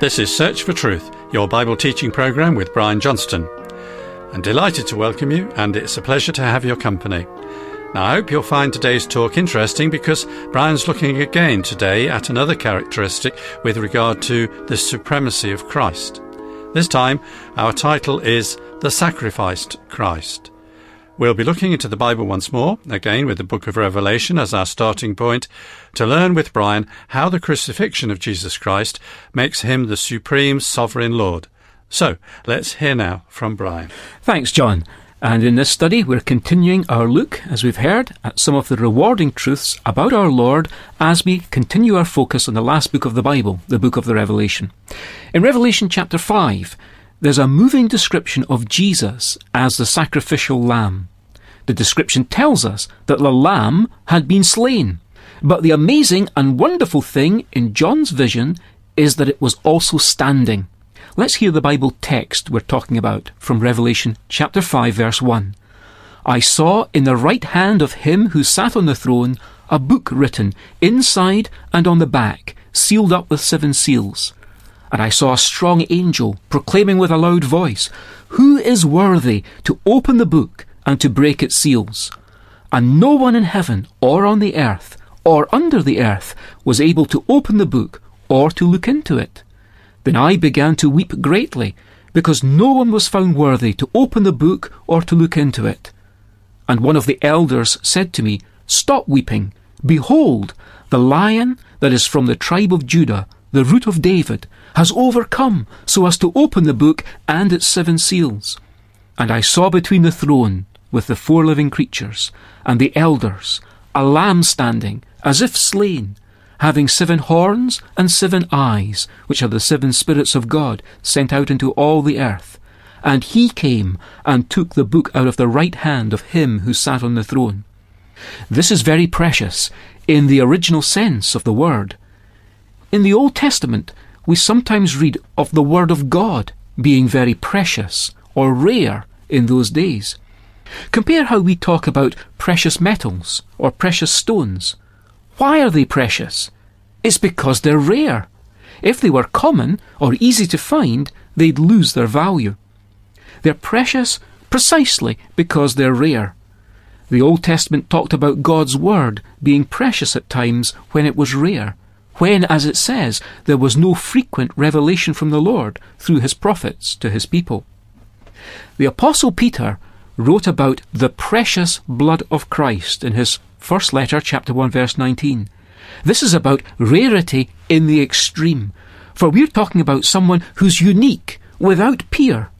This is Search for Truth, your Bible teaching program with Brian Johnston. I'm delighted to welcome you, and it's a pleasure to have your company. Now, I hope you'll find today's talk interesting because Brian's looking again today at another characteristic with regard to the supremacy of Christ. This time, our title is The Sacrificed Christ. We'll be looking into the Bible once more, again with the book of Revelation as our starting point, to learn with Brian how the crucifixion of Jesus Christ makes him the supreme sovereign Lord. So, let's hear now from Brian. Thanks, John. And in this study, we're continuing our look, as we've heard, at some of the rewarding truths about our Lord as we continue our focus on the last book of the Bible, the book of the Revelation. In Revelation chapter 5, there's a moving description of Jesus as the sacrificial lamb. The description tells us that the lamb had been slain. But the amazing and wonderful thing in John's vision is that it was also standing. Let's hear the Bible text we're talking about from Revelation chapter 5 verse 1. I saw in the right hand of him who sat on the throne a book written inside and on the back, sealed up with seven seals. And I saw a strong angel proclaiming with a loud voice, Who is worthy to open the book and to break its seals? And no one in heaven or on the earth or under the earth was able to open the book or to look into it. Then I began to weep greatly, because no one was found worthy to open the book or to look into it. And one of the elders said to me, Stop weeping. Behold, the lion that is from the tribe of Judah, the root of David, has overcome so as to open the book and its seven seals. And I saw between the throne, with the four living creatures, and the elders, a lamb standing, as if slain, having seven horns and seven eyes, which are the seven spirits of God sent out into all the earth. And he came and took the book out of the right hand of him who sat on the throne. This is very precious in the original sense of the word. In the Old Testament, we sometimes read of the Word of God being very precious or rare in those days. Compare how we talk about precious metals or precious stones. Why are they precious? It's because they're rare. If they were common or easy to find, they'd lose their value. They're precious precisely because they're rare. The Old Testament talked about God's Word being precious at times when it was rare, when, as it says, there was no frequent revelation from the Lord through his prophets to his people. The Apostle Peter wrote about the precious blood of Christ in his first letter, chapter 1, verse 19. This is about rarity in the extreme, for we're talking about someone who's unique, without peer.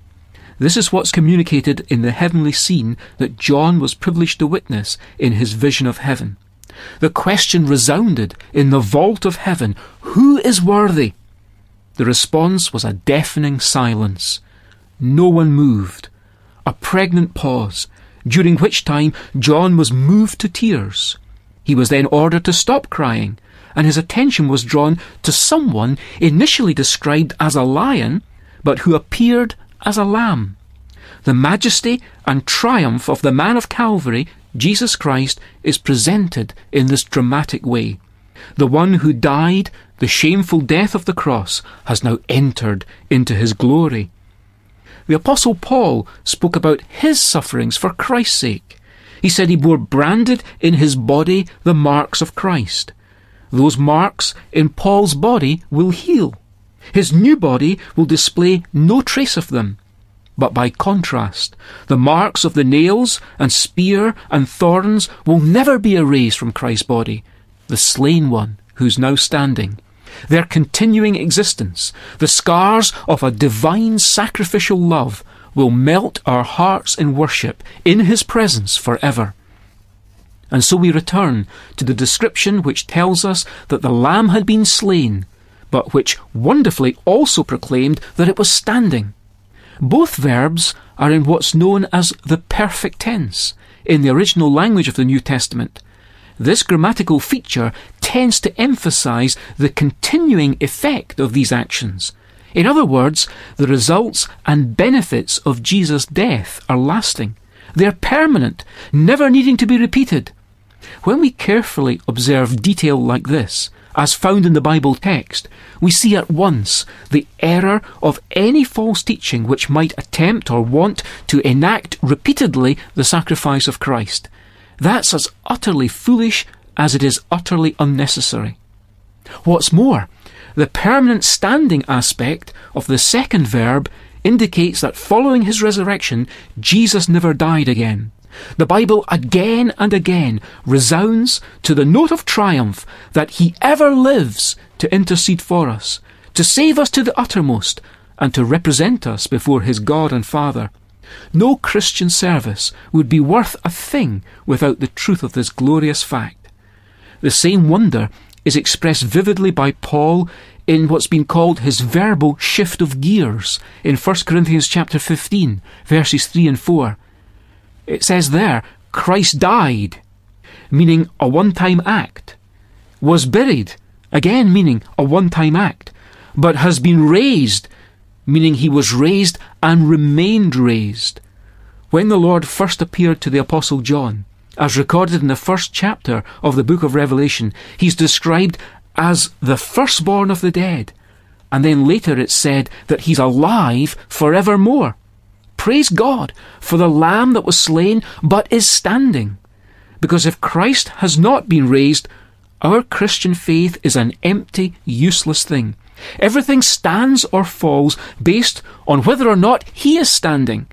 This is what's communicated in the heavenly scene that John was privileged to witness in his vision of heaven. The question resounded in the vault of heaven Who is worthy? The response was a deafening silence. No one moved a pregnant pause, during which time John was moved to tears. He was then ordered to stop crying, and his attention was drawn to someone initially described as a lion, but who appeared as a lamb. The majesty and triumph of the man of Calvary, Jesus Christ, is presented in this dramatic way. The one who died the shameful death of the cross has now entered into his glory. The Apostle Paul spoke about his sufferings for Christ's sake. He said he bore branded in his body the marks of Christ. Those marks in Paul's body will heal. His new body will display no trace of them. But by contrast, the marks of the nails and spear and thorns will never be erased from Christ's body, the slain one who's now standing their continuing existence, the scars of a divine sacrificial love, will melt our hearts in worship in His presence forever. And so we return to the description which tells us that the Lamb had been slain, but which wonderfully also proclaimed that it was standing. Both verbs are in what's known as the perfect tense in the original language of the New Testament, this grammatical feature tends to emphasize the continuing effect of these actions. In other words, the results and benefits of Jesus' death are lasting. They're permanent, never needing to be repeated. When we carefully observe detail like this, as found in the Bible text, we see at once the error of any false teaching which might attempt or want to enact repeatedly the sacrifice of Christ. That's as utterly foolish as it is utterly unnecessary. What's more, the permanent standing aspect of the second verb indicates that following his resurrection, Jesus never died again. The Bible again and again resounds to the note of triumph that He ever lives to intercede for us, to save us to the uttermost, and to represent us before His God and Father. No Christian service would be worth a thing without the truth of this glorious fact. The same wonder is expressed vividly by Paul in what's been called his verbal shift of gears in 1 Corinthians chapter 15 verses 3 and 4 it says there, Christ died, meaning a one time act, was buried, again meaning a one time act, but has been raised, meaning he was raised and remained raised. When the Lord first appeared to the Apostle John, as recorded in the first chapter of the book of Revelation, he's described as the firstborn of the dead. And then later it's said that he's alive forevermore. Praise God for the Lamb that was slain but is standing. Because if Christ has not been raised, our Christian faith is an empty, useless thing. Everything stands or falls based on whether or not he is standing.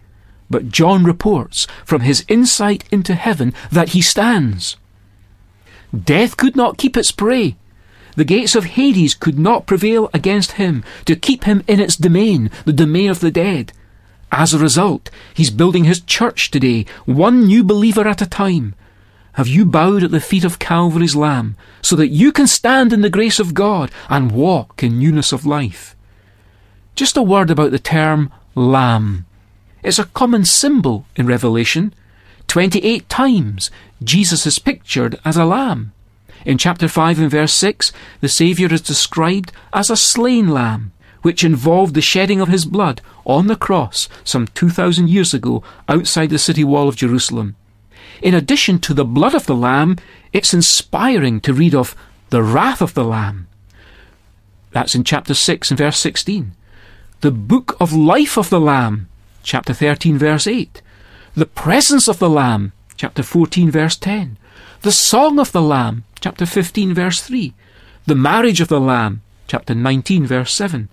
But John reports from his insight into heaven that he stands. Death could not keep its prey. The gates of Hades could not prevail against him to keep him in its domain, the domain of the dead. As a result, he's building his church today, one new believer at a time. Have you bowed at the feet of Calvary's Lamb so that you can stand in the grace of God and walk in newness of life? Just a word about the term Lamb. It's a common symbol in Revelation. 28 times Jesus is pictured as a lamb. In chapter 5 and verse 6, the Saviour is described as a slain lamb which involved the shedding of his blood on the cross some 2,000 years ago outside the city wall of Jerusalem. In addition to the blood of the Lamb, it's inspiring to read of the wrath of the Lamb. That's in chapter 6 and verse 16. The book of life of the Lamb, chapter 13, verse 8. The presence of the Lamb, chapter 14, verse 10. The song of the Lamb, chapter 15, verse 3. The marriage of the Lamb, chapter 19, verse 7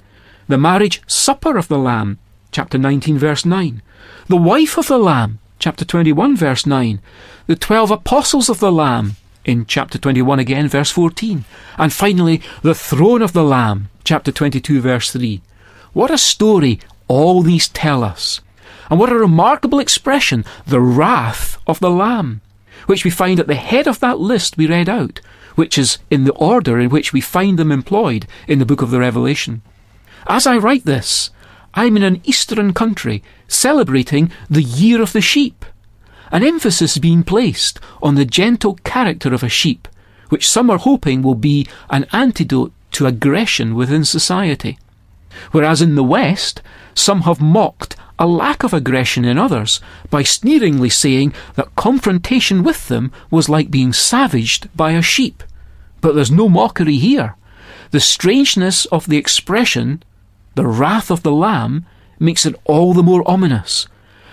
the marriage supper of the Lamb, chapter 19, verse 9, the wife of the Lamb, chapter 21, verse 9, the twelve apostles of the Lamb, in chapter 21 again, verse 14, and finally, the throne of the Lamb, chapter 22, verse 3. What a story all these tell us. And what a remarkable expression, the wrath of the Lamb, which we find at the head of that list we read out, which is in the order in which we find them employed in the book of the Revelation. As I write this, I'm in an eastern country celebrating the Year of the Sheep. An emphasis being placed on the gentle character of a sheep, which some are hoping will be an antidote to aggression within society. Whereas in the West, some have mocked a lack of aggression in others by sneeringly saying that confrontation with them was like being savaged by a sheep. But there's no mockery here. The strangeness of the expression the wrath of the Lamb makes it all the more ominous.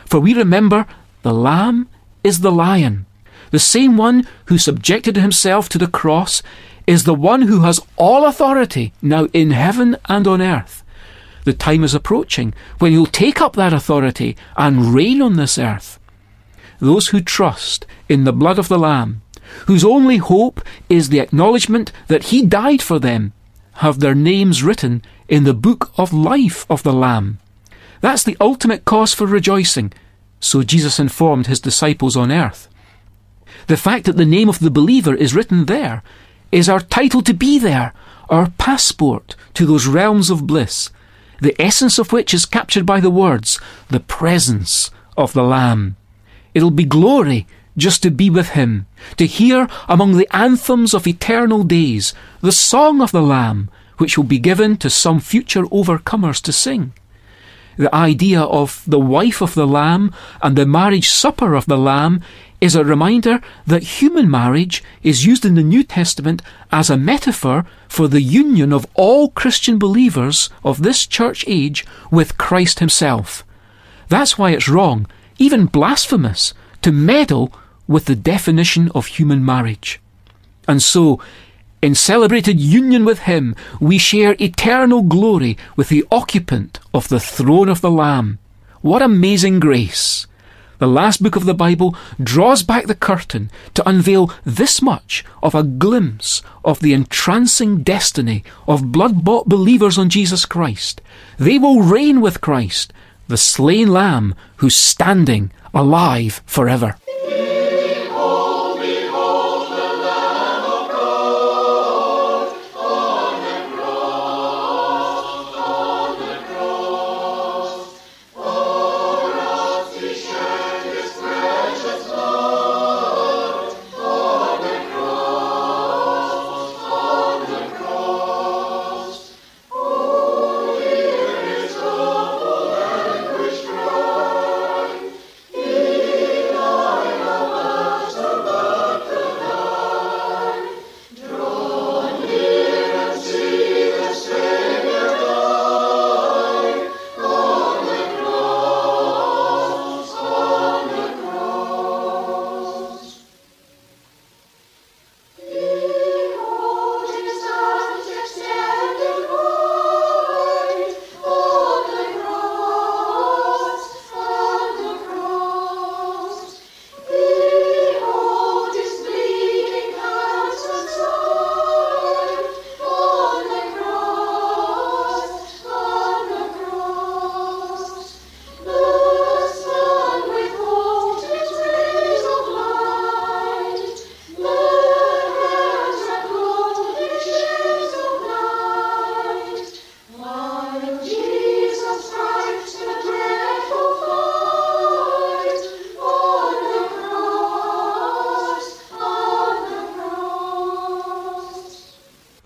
For we remember the Lamb is the lion. The same one who subjected himself to the cross is the one who has all authority now in heaven and on earth. The time is approaching when he'll take up that authority and reign on this earth. Those who trust in the blood of the Lamb, whose only hope is the acknowledgement that he died for them, have their names written in the book of life of the Lamb. That's the ultimate cause for rejoicing, so Jesus informed his disciples on earth. The fact that the name of the believer is written there is our title to be there, our passport to those realms of bliss, the essence of which is captured by the words, the presence of the Lamb. It'll be glory just to be with Him, to hear among the anthems of eternal days the song of the Lamb, which will be given to some future overcomers to sing. The idea of the wife of the Lamb and the marriage supper of the Lamb is a reminder that human marriage is used in the New Testament as a metaphor for the union of all Christian believers of this church age with Christ Himself. That's why it's wrong, even blasphemous, to meddle with the definition of human marriage. And so, in celebrated union with Him, we share eternal glory with the occupant of the throne of the Lamb. What amazing grace! The last book of the Bible draws back the curtain to unveil this much of a glimpse of the entrancing destiny of blood bought believers on Jesus Christ. They will reign with Christ, the slain Lamb who's standing alive forever.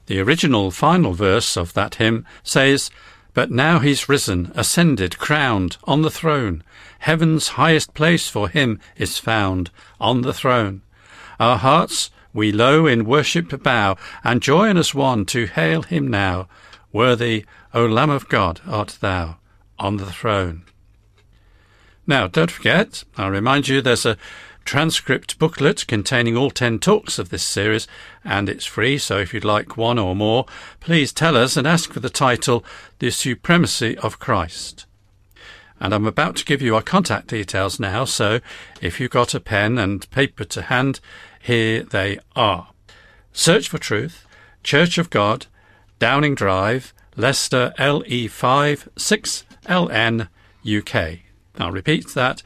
The original final verse of that hymn says, But now he's risen, ascended, crowned, on the throne. Heaven's highest place for him is found, on the throne. Our hearts we low in worship bow, and join as one to hail him now. Worthy, O Lamb of God, art thou, on the throne. Now, don't forget, I'll remind you there's a transcript booklet containing all 10 talks of this series, and it's free, so if you'd like one or more, please tell us and ask for the title The Supremacy of Christ. And I'm about to give you our contact details now, so if you've got a pen and paper to hand, here they are. Search for Truth, Church of God, Downing Drive, Leicester LE5 6LN UK. I'll repeat that.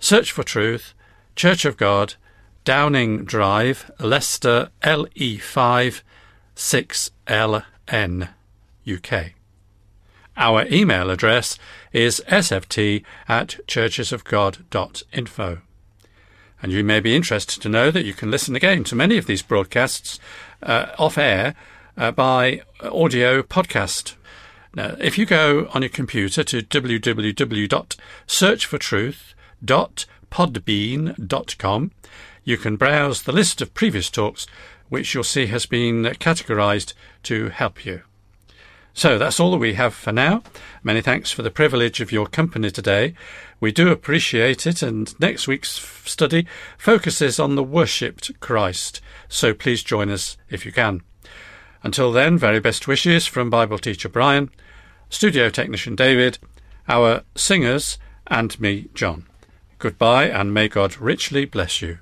Search for Truth, Church of God, Downing Drive, Leicester LE5 6LN UK. Our email address is sft at churchesofgod.info. And you may be interested to know that you can listen again to many of these broadcasts uh, off air uh, by audio podcast. Now, if you go on your computer to www.searchfortruth.podbean.com, you can browse the list of previous talks, which you'll see has been categorized to help you. So that's all that we have for now. Many thanks for the privilege of your company today. We do appreciate it, and next week's study focuses on the worshipped Christ. So please join us if you can. Until then, very best wishes from Bible teacher Brian, studio technician David, our singers, and me, John. Goodbye, and may God richly bless you.